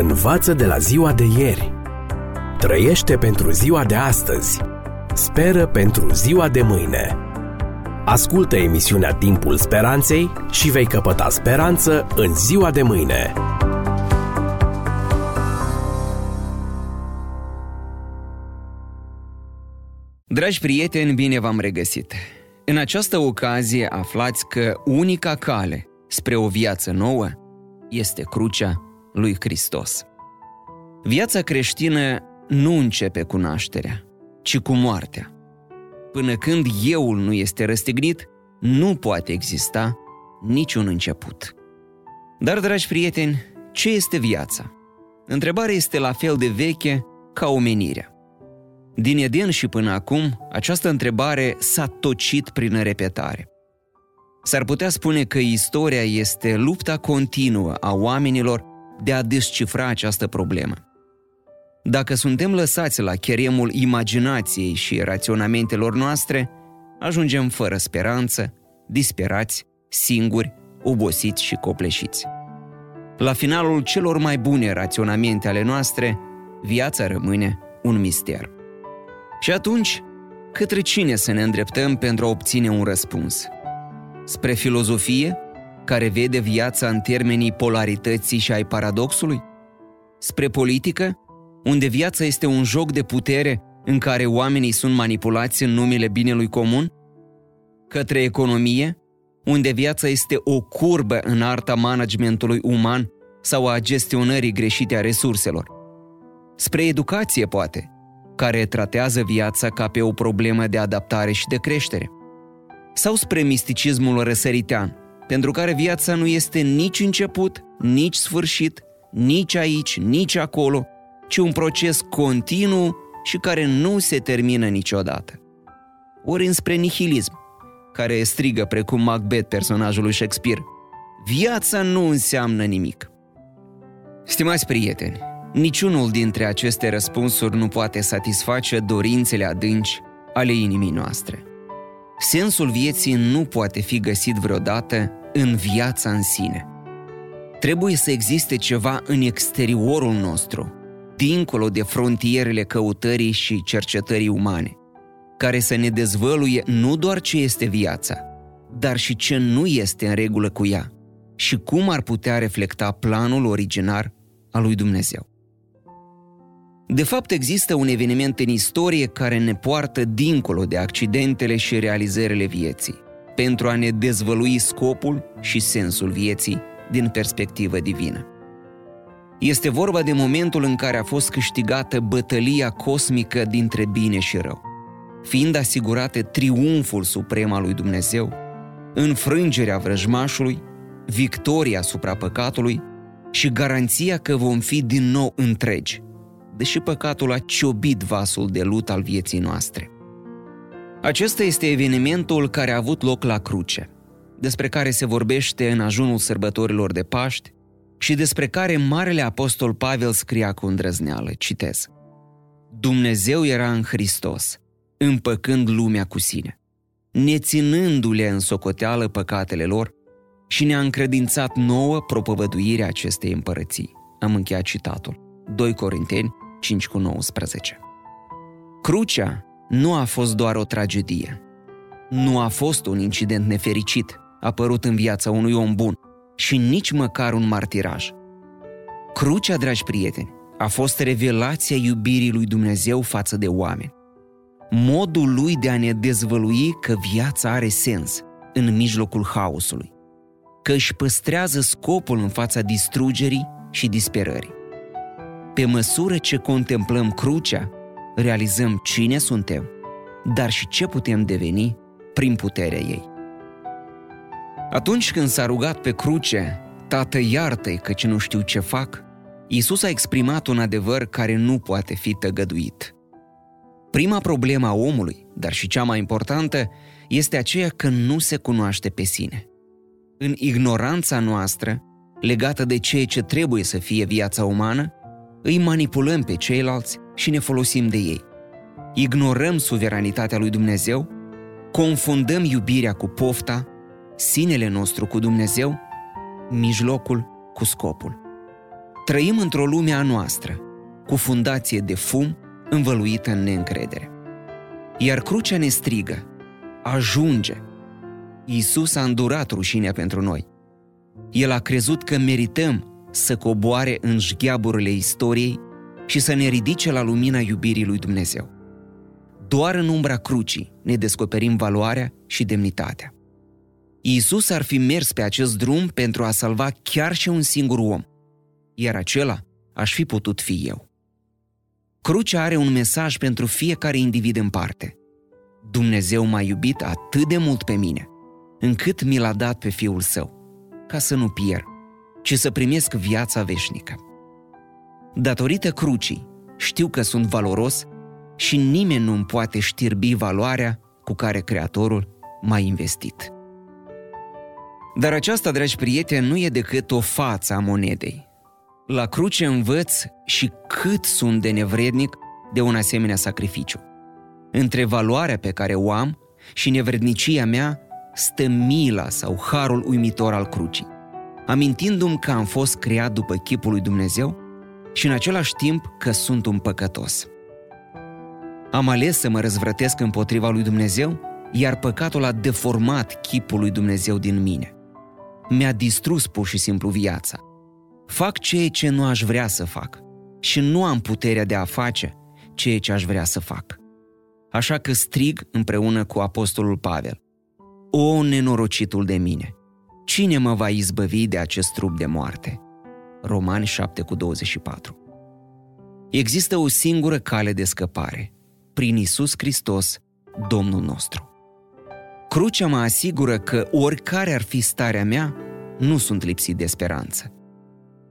Învață de la ziua de ieri. Trăiește pentru ziua de astăzi. Speră pentru ziua de mâine. Ascultă emisiunea Timpul Speranței și vei căpăta speranță în ziua de mâine. Dragi prieteni, bine v-am regăsit! În această ocazie aflați că unica cale spre o viață nouă este crucea lui Hristos. Viața creștină nu începe cu nașterea, ci cu moartea. Până când euul nu este răstignit, nu poate exista niciun început. Dar, dragi prieteni, ce este viața? Întrebarea este la fel de veche ca omenirea. Din Eden și până acum, această întrebare s-a tocit prin repetare. S-ar putea spune că istoria este lupta continuă a oamenilor de a descifra această problemă. Dacă suntem lăsați la cheremul imaginației și raționamentelor noastre, ajungem fără speranță, disperați, singuri, obosiți și copleșiți. La finalul celor mai bune raționamente ale noastre, viața rămâne un mister. Și atunci, către cine să ne îndreptăm pentru a obține un răspuns? Spre filozofie, care vede viața în termenii polarității și ai paradoxului? Spre politică, unde viața este un joc de putere în care oamenii sunt manipulați în numele binelui comun? Către economie, unde viața este o curbă în arta managementului uman sau a gestionării greșite a resurselor? Spre educație, poate, care tratează viața ca pe o problemă de adaptare și de creștere? Sau spre misticismul răsăritean, pentru care viața nu este nici început, nici sfârșit, nici aici, nici acolo, ci un proces continuu și care nu se termină niciodată. Ori înspre nihilism, care strigă precum Macbeth, personajul lui Shakespeare, viața nu înseamnă nimic. Stimați prieteni, niciunul dintre aceste răspunsuri nu poate satisface dorințele adânci ale inimii noastre. Sensul vieții nu poate fi găsit vreodată în viața în sine. Trebuie să existe ceva în exteriorul nostru, dincolo de frontierele căutării și cercetării umane, care să ne dezvăluie nu doar ce este viața, dar și ce nu este în regulă cu ea și cum ar putea reflecta planul originar al lui Dumnezeu. De fapt, există un eveniment în istorie care ne poartă dincolo de accidentele și realizările vieții, pentru a ne dezvălui scopul și sensul vieții din perspectivă divină. Este vorba de momentul în care a fost câștigată bătălia cosmică dintre bine și rău, fiind asigurate triumful suprem al lui Dumnezeu, înfrângerea vrăjmașului, victoria asupra păcatului și garanția că vom fi din nou întregi, deși păcatul a ciobit vasul de lut al vieții noastre. Acesta este evenimentul care a avut loc la cruce, despre care se vorbește în ajunul sărbătorilor de Paști și despre care Marele Apostol Pavel scria cu îndrăzneală, citez. Dumnezeu era în Hristos, împăcând lumea cu sine, neținându-le în socoteală păcatele lor și ne-a încredințat nouă propovăduirea acestei împărății. Am încheiat citatul. 2 Corinteni 5 cu 19. Crucea nu a fost doar o tragedie. Nu a fost un incident nefericit apărut în viața unui om bun și nici măcar un martiraj. Crucea, dragi prieteni, a fost revelația iubirii lui Dumnezeu față de oameni. Modul lui de a ne dezvălui că viața are sens în mijlocul haosului, că își păstrează scopul în fața distrugerii și disperării. Pe măsură ce contemplăm crucea, realizăm cine suntem, dar și ce putem deveni prin puterea ei. Atunci când s-a rugat pe cruce, Tată iartă-i căci nu știu ce fac, Iisus a exprimat un adevăr care nu poate fi tăgăduit. Prima problemă a omului, dar și cea mai importantă, este aceea că nu se cunoaște pe sine. În ignoranța noastră, legată de ceea ce trebuie să fie viața umană, îi manipulăm pe ceilalți și ne folosim de ei. Ignorăm suveranitatea lui Dumnezeu, confundăm iubirea cu pofta, sinele nostru cu Dumnezeu, mijlocul cu scopul. Trăim într-o lume a noastră, cu fundație de fum învăluită în neîncredere. Iar crucea ne strigă, ajunge! Iisus a îndurat rușinea pentru noi. El a crezut că merităm să coboare în șgheaburile istoriei și să ne ridice la lumina iubirii lui Dumnezeu. Doar în umbra crucii ne descoperim valoarea și demnitatea. Iisus ar fi mers pe acest drum pentru a salva chiar și un singur om, iar acela aș fi putut fi eu. Crucea are un mesaj pentru fiecare individ în parte. Dumnezeu m-a iubit atât de mult pe mine, încât mi l-a dat pe Fiul Său, ca să nu pierd, ci să primesc viața veșnică. Datorită crucii, știu că sunt valoros și nimeni nu îmi poate știrbi valoarea cu care Creatorul m-a investit. Dar aceasta, dragi prieteni, nu e decât o față a monedei. La cruce învăț și cât sunt de nevrednic de un asemenea sacrificiu. Între valoarea pe care o am și nevrednicia mea stă mila sau harul uimitor al crucii. Amintindu-mi că am fost creat după chipul lui Dumnezeu și în același timp că sunt un păcătos. Am ales să mă răzvrătesc împotriva lui Dumnezeu, iar păcatul a deformat chipul lui Dumnezeu din mine. Mi-a distrus pur și simplu viața. Fac ceea ce nu aș vrea să fac și nu am puterea de a face ceea ce aș vrea să fac. Așa că strig împreună cu apostolul Pavel. O, nenorocitul de mine! Cine mă va izbăvi de acest trup de moarte? Romani 7 cu 24 Există o singură cale de scăpare, prin Isus Hristos, Domnul nostru. Crucea mă asigură că oricare ar fi starea mea, nu sunt lipsit de speranță.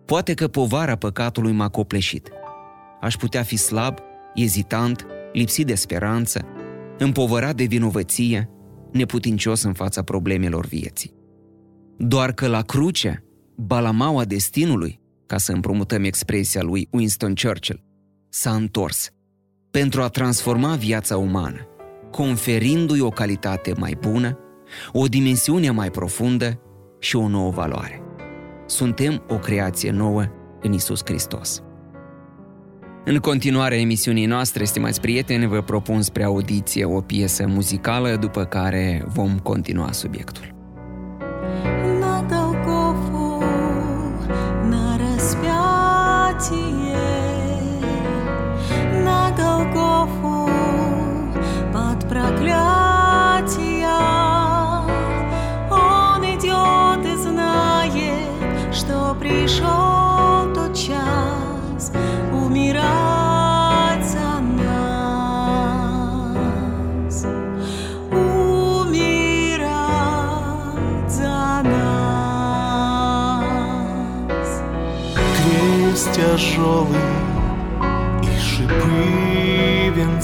Poate că povara păcatului m-a copleșit. Aș putea fi slab, ezitant, lipsit de speranță, împovărat de vinovăție, neputincios în fața problemelor vieții. Doar că la cruce, balamaua destinului, ca să împrumutăm expresia lui Winston Churchill, s-a întors pentru a transforma viața umană, conferindu-i o calitate mai bună, o dimensiune mai profundă și o nouă valoare. Suntem o creație nouă în Isus Hristos. În continuarea emisiunii noastre, stimați prieteni, vă propun spre audiție o piesă muzicală, după care vom continua subiectul. reality.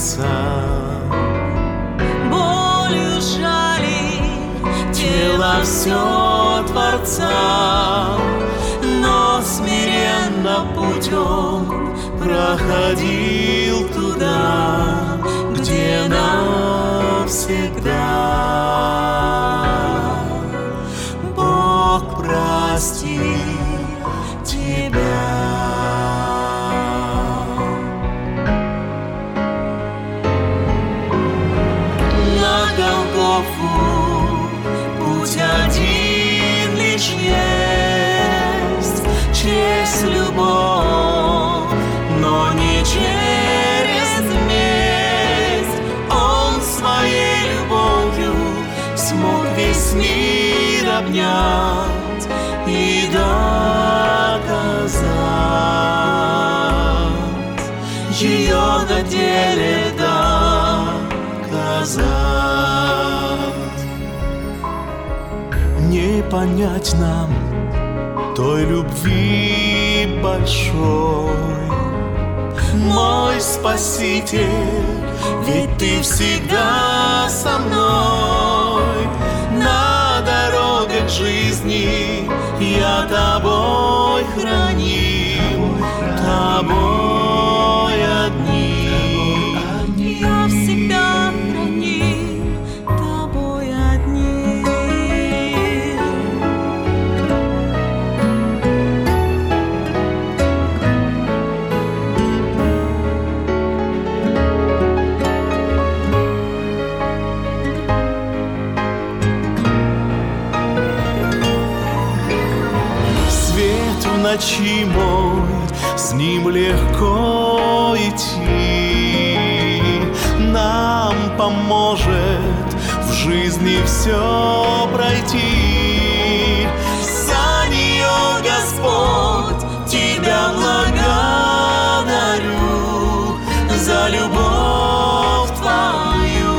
Венца. Болью жали тело все Творца, но смиренно путем проходил туда, где навсегда. Бог прости обнять и доказать. Ее на деле доказать. Не понять нам той любви большой, мой Спаситель, ведь ты всегда со мной жизни. Я тобой храним, за любовь Твою,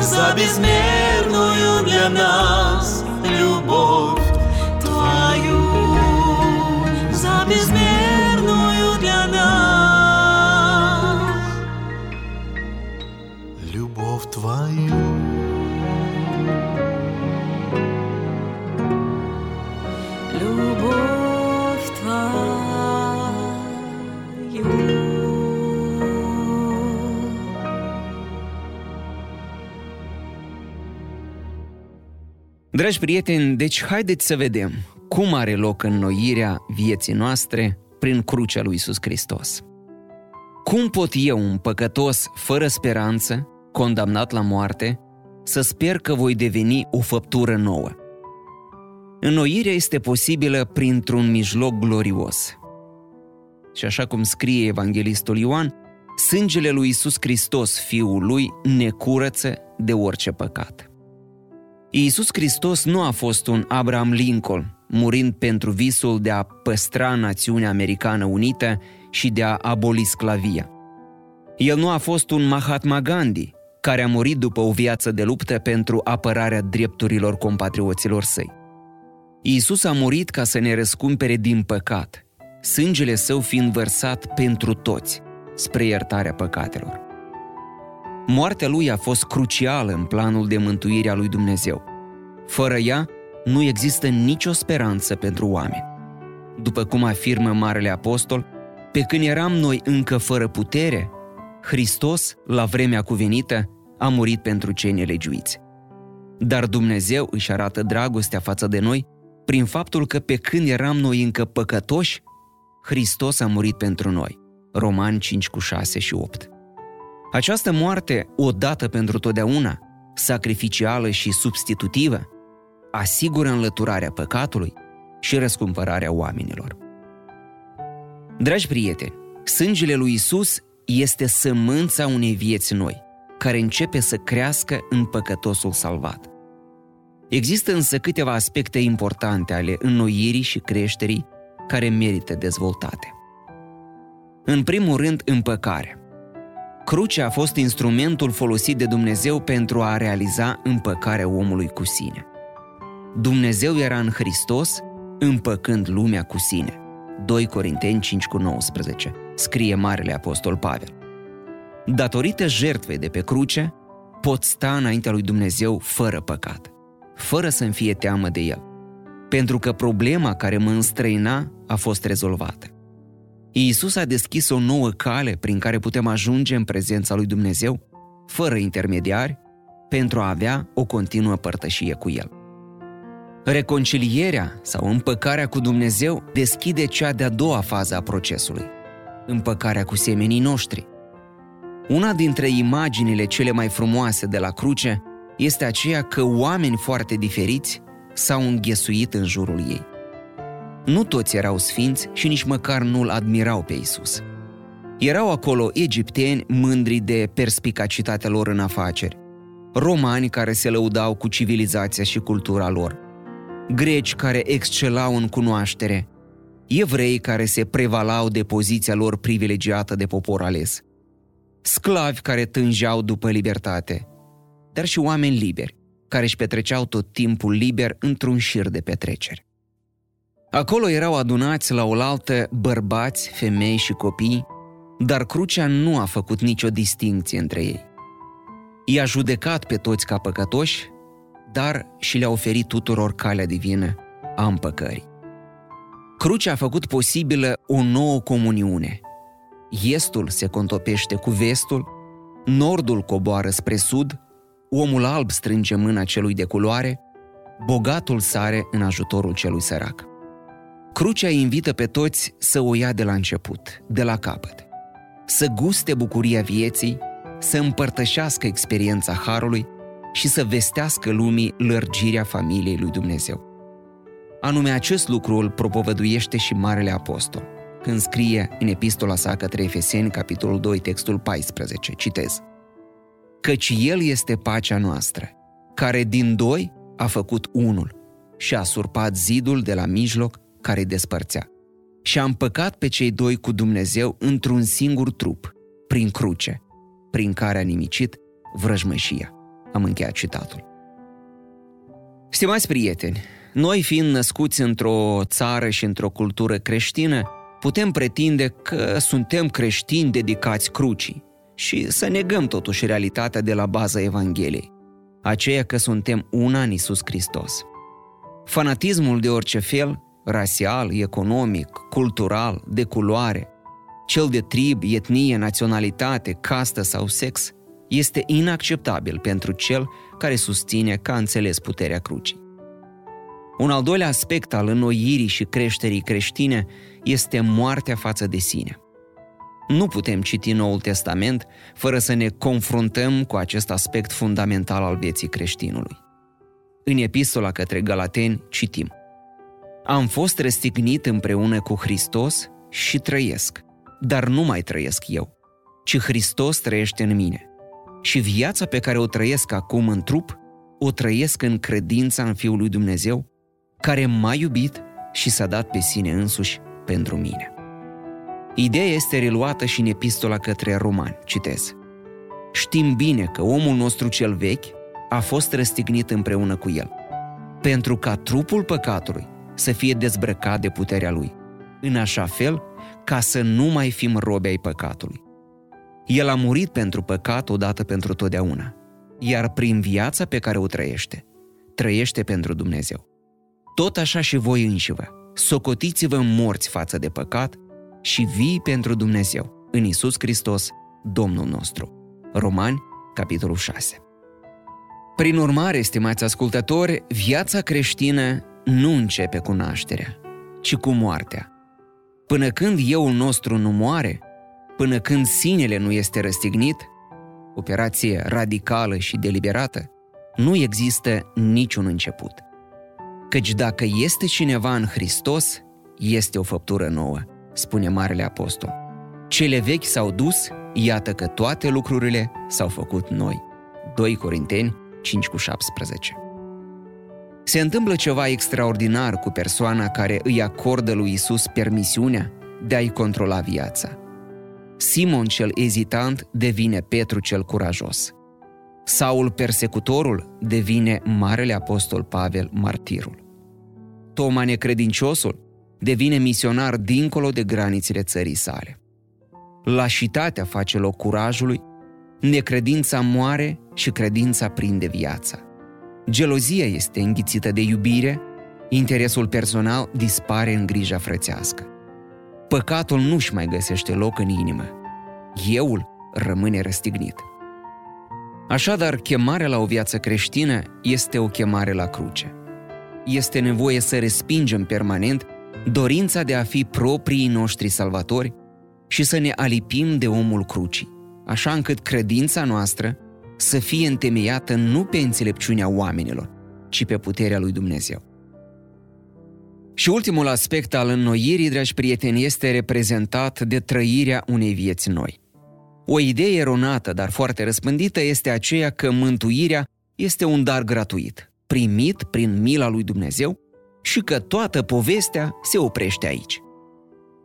за безмерную для нас Dragi prieteni, deci haideți să vedem cum are loc înnoirea vieții noastre prin crucea lui Isus Hristos. Cum pot eu, un păcătos fără speranță, condamnat la moarte, să sper că voi deveni o făptură nouă? Înnoirea este posibilă printr-un mijloc glorios. Și așa cum scrie evanghelistul Ioan, sângele lui Isus Hristos, Fiul lui, ne curăță de orice păcat. Iisus Hristos nu a fost un Abraham Lincoln, murind pentru visul de a păstra națiunea americană unită și de a aboli sclavia. El nu a fost un Mahatma Gandhi, care a murit după o viață de luptă pentru apărarea drepturilor compatrioților săi. Iisus a murit ca să ne răscumpere din păcat, sângele său fiind vărsat pentru toți, spre iertarea păcatelor. Moartea lui a fost crucială în planul de mântuire a lui Dumnezeu. Fără ea, nu există nicio speranță pentru oameni. După cum afirmă Marele Apostol, pe când eram noi încă fără putere, Hristos, la vremea cuvenită, a murit pentru cei nelegiuiți. Dar Dumnezeu își arată dragostea față de noi prin faptul că pe când eram noi încă păcătoși, Hristos a murit pentru noi. Romani 5 cu 6 și 8. Această moarte, odată pentru totdeauna, sacrificială și substitutivă, asigură înlăturarea păcatului și răscumpărarea oamenilor. Dragi prieteni, sângele lui Isus este sămânța unei vieți noi, care începe să crească în păcătosul salvat. Există însă câteva aspecte importante ale înnoirii și creșterii care merită dezvoltate. În primul rând, împăcarea. Crucea a fost instrumentul folosit de Dumnezeu pentru a realiza împăcarea omului cu sine. Dumnezeu era în Hristos, împăcând lumea cu sine. 2 Corinteni 5 cu 19, scrie Marele Apostol Pavel. Datorită jertfei de pe cruce, pot sta înaintea lui Dumnezeu fără păcat, fără să-mi fie teamă de el, pentru că problema care mă înstrăina a fost rezolvată. Iisus a deschis o nouă cale prin care putem ajunge în prezența lui Dumnezeu, fără intermediari, pentru a avea o continuă părtășie cu El. Reconcilierea sau împăcarea cu Dumnezeu deschide cea de-a doua fază a procesului, împăcarea cu semenii noștri. Una dintre imaginile cele mai frumoase de la cruce este aceea că oameni foarte diferiți s-au înghesuit în jurul ei. Nu toți erau sfinți și nici măcar nu-l admirau pe Isus. Erau acolo egipteni mândri de perspicacitatea lor în afaceri, romani care se lăudau cu civilizația și cultura lor, greci care excelau în cunoaștere, evrei care se prevalau de poziția lor privilegiată de popor ales, sclavi care tângeau după libertate, dar și oameni liberi, care își petreceau tot timpul liber într-un șir de petreceri. Acolo erau adunați la oaltă bărbați, femei și copii, dar crucea nu a făcut nicio distinție între ei. I-a judecat pe toți ca păcătoși, dar și le-a oferit tuturor calea divină a împăcării. Crucea a făcut posibilă o nouă comuniune. Estul se contopește cu vestul, nordul coboară spre sud, omul alb strânge mâna celui de culoare, bogatul sare în ajutorul celui sărac. Crucea îi invită pe toți să o ia de la început, de la capăt. Să guste bucuria vieții, să împărtășească experiența Harului și să vestească lumii lărgirea familiei lui Dumnezeu. Anume acest lucru îl propovăduiește și Marele Apostol, când scrie în epistola sa către Efeseni, capitolul 2, textul 14, citez. Căci El este pacea noastră, care din doi a făcut unul și a surpat zidul de la mijloc care despărțea. Și a împăcat pe cei doi cu Dumnezeu într-un singur trup, prin cruce, prin care a nimicit vrăjmășia. Am încheiat citatul. Stimați prieteni, noi fiind născuți într-o țară și într-o cultură creștină, putem pretinde că suntem creștini dedicați crucii și să negăm totuși realitatea de la baza Evangheliei, aceea că suntem una în Isus Hristos. Fanatismul de orice fel, rasial, economic, cultural, de culoare, cel de trib, etnie, naționalitate, castă sau sex, este inacceptabil pentru cel care susține că a înțeles puterea crucii. Un al doilea aspect al înnoirii și creșterii creștine este moartea față de sine. Nu putem citi Noul Testament fără să ne confruntăm cu acest aspect fundamental al vieții creștinului. În epistola către Galateni citim Am fost răstignit împreună cu Hristos și trăiesc, dar nu mai trăiesc eu, ci Hristos trăiește în mine. Și viața pe care o trăiesc acum în trup, o trăiesc în credința în Fiul lui Dumnezeu, care m-a iubit și s-a dat pe sine însuși pentru mine. Ideea este reluată și în epistola către romani, citez. Știm bine că omul nostru cel vechi a fost răstignit împreună cu el, pentru ca trupul păcatului să fie dezbrăcat de puterea lui, în așa fel ca să nu mai fim robe ai păcatului. El a murit pentru păcat odată pentru totdeauna, iar prin viața pe care o trăiește, trăiește pentru Dumnezeu. Tot așa și voi înșivă, socotiți-vă morți față de păcat și vii pentru Dumnezeu, în Isus Hristos, Domnul nostru. Romani, capitolul 6. Prin urmare, stimați ascultători, viața creștină nu începe cu nașterea, ci cu moartea. Până când euul nostru nu moare, până când sinele nu este răstignit, operație radicală și deliberată, nu există niciun început. Căci dacă este cineva în Hristos, este o făptură nouă, spune Marele Apostol. Cele vechi s-au dus, iată că toate lucrurile s-au făcut noi. 2 Corinteni 5 cu 17 Se întâmplă ceva extraordinar cu persoana care îi acordă lui Isus permisiunea de a-i controla viața. Simon cel ezitant devine Petru cel curajos. Saul persecutorul devine Marele Apostol Pavel martirul. Toma necredinciosul devine misionar dincolo de granițele țării sale. Lașitatea face loc curajului, necredința moare și credința prinde viața. Gelozia este înghițită de iubire, interesul personal dispare în grija frățească. Păcatul nu-și mai găsește loc în inimă. Euul rămâne răstignit. Așadar, chemarea la o viață creștină este o chemare la cruce. Este nevoie să respingem permanent dorința de a fi proprii noștri salvatori și să ne alipim de omul crucii, așa încât credința noastră să fie întemeiată nu pe înțelepciunea oamenilor, ci pe puterea lui Dumnezeu. Și ultimul aspect al înnoirii, dragi prieteni, este reprezentat de trăirea unei vieți noi. O idee eronată, dar foarte răspândită, este aceea că mântuirea este un dar gratuit, primit prin mila lui Dumnezeu și că toată povestea se oprește aici.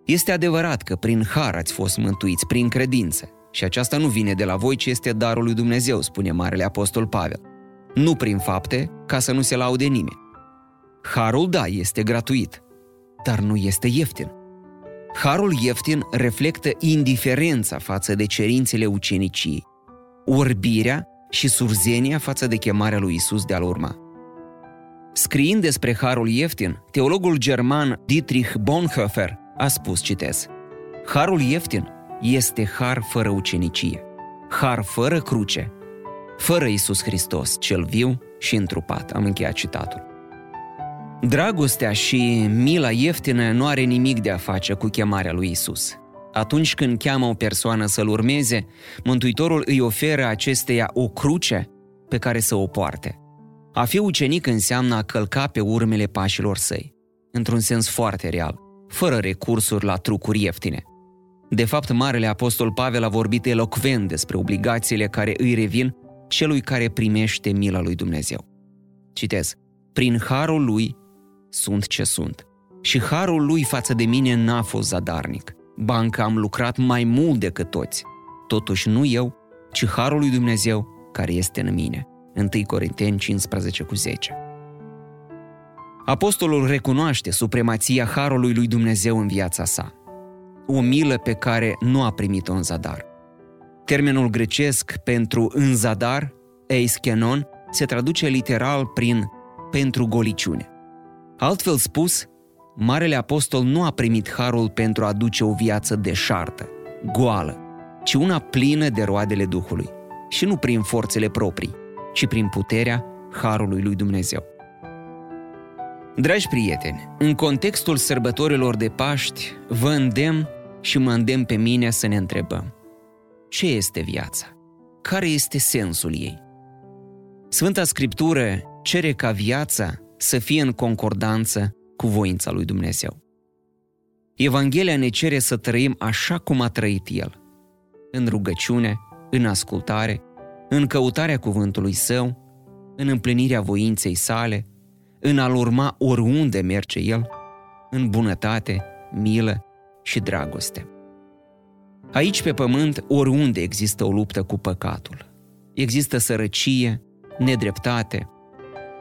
Este adevărat că prin har ați fost mântuiți, prin credință, și aceasta nu vine de la voi, ci este darul lui Dumnezeu, spune Marele Apostol Pavel. Nu prin fapte, ca să nu se laude nimeni. Harul, da, este gratuit, dar nu este ieftin. Harul ieftin reflectă indiferența față de cerințele ucenicii, orbirea și surzenia față de chemarea lui Isus de a-L urma. Scriind despre harul ieftin, teologul german Dietrich Bonhoeffer a spus, citez, Harul ieftin este har fără ucenicie, har fără cruce, fără Isus Hristos, cel viu și întrupat. Am încheiat citatul. Dragostea și mila ieftină nu are nimic de a face cu chemarea lui Isus. Atunci când cheamă o persoană să-L urmeze, Mântuitorul îi oferă acesteia o cruce pe care să o poarte. A fi ucenic înseamnă a călca pe urmele pașilor săi. într-un sens foarte real, fără recursuri la trucuri ieftine. De fapt, Marele Apostol Pavel a vorbit elocvent despre obligațiile care îi revin celui care primește mila lui Dumnezeu. Citez, prin harul lui sunt ce sunt. Și harul lui față de mine n-a fost zadarnic. Banca am lucrat mai mult decât toți. Totuși nu eu, ci harul lui Dumnezeu care este în mine. 1 Corinteni 15 cu 10. Apostolul recunoaște supremația harului lui Dumnezeu în viața sa. O milă pe care nu a primit-o în zadar. Termenul grecesc pentru în zadar, eiskenon, se traduce literal prin pentru goliciune. Altfel spus, Marele Apostol nu a primit harul pentru a duce o viață deșartă, goală, ci una plină de roadele Duhului. Și nu prin forțele proprii, ci prin puterea harului lui Dumnezeu. Dragi prieteni, în contextul sărbătorilor de Paști, vă îndemn și mă îndemn pe mine să ne întrebăm ce este viața? Care este sensul ei? Sfânta Scriptură cere ca viața să fie în concordanță cu voința lui Dumnezeu. Evanghelia ne cere să trăim așa cum a trăit El, în rugăciune, în ascultare, în căutarea cuvântului Său, în împlinirea voinței sale, în a-L urma oriunde merge El, în bunătate, milă și dragoste. Aici pe pământ, oriunde există o luptă cu păcatul. Există sărăcie, nedreptate,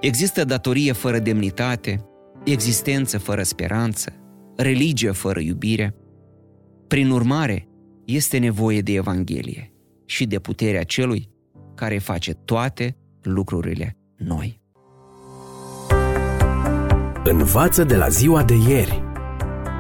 există datorie fără demnitate, existență fără speranță, religie fără iubire. Prin urmare, este nevoie de Evanghelie și de puterea celui care face toate lucrurile noi. Învață de la ziua de ieri.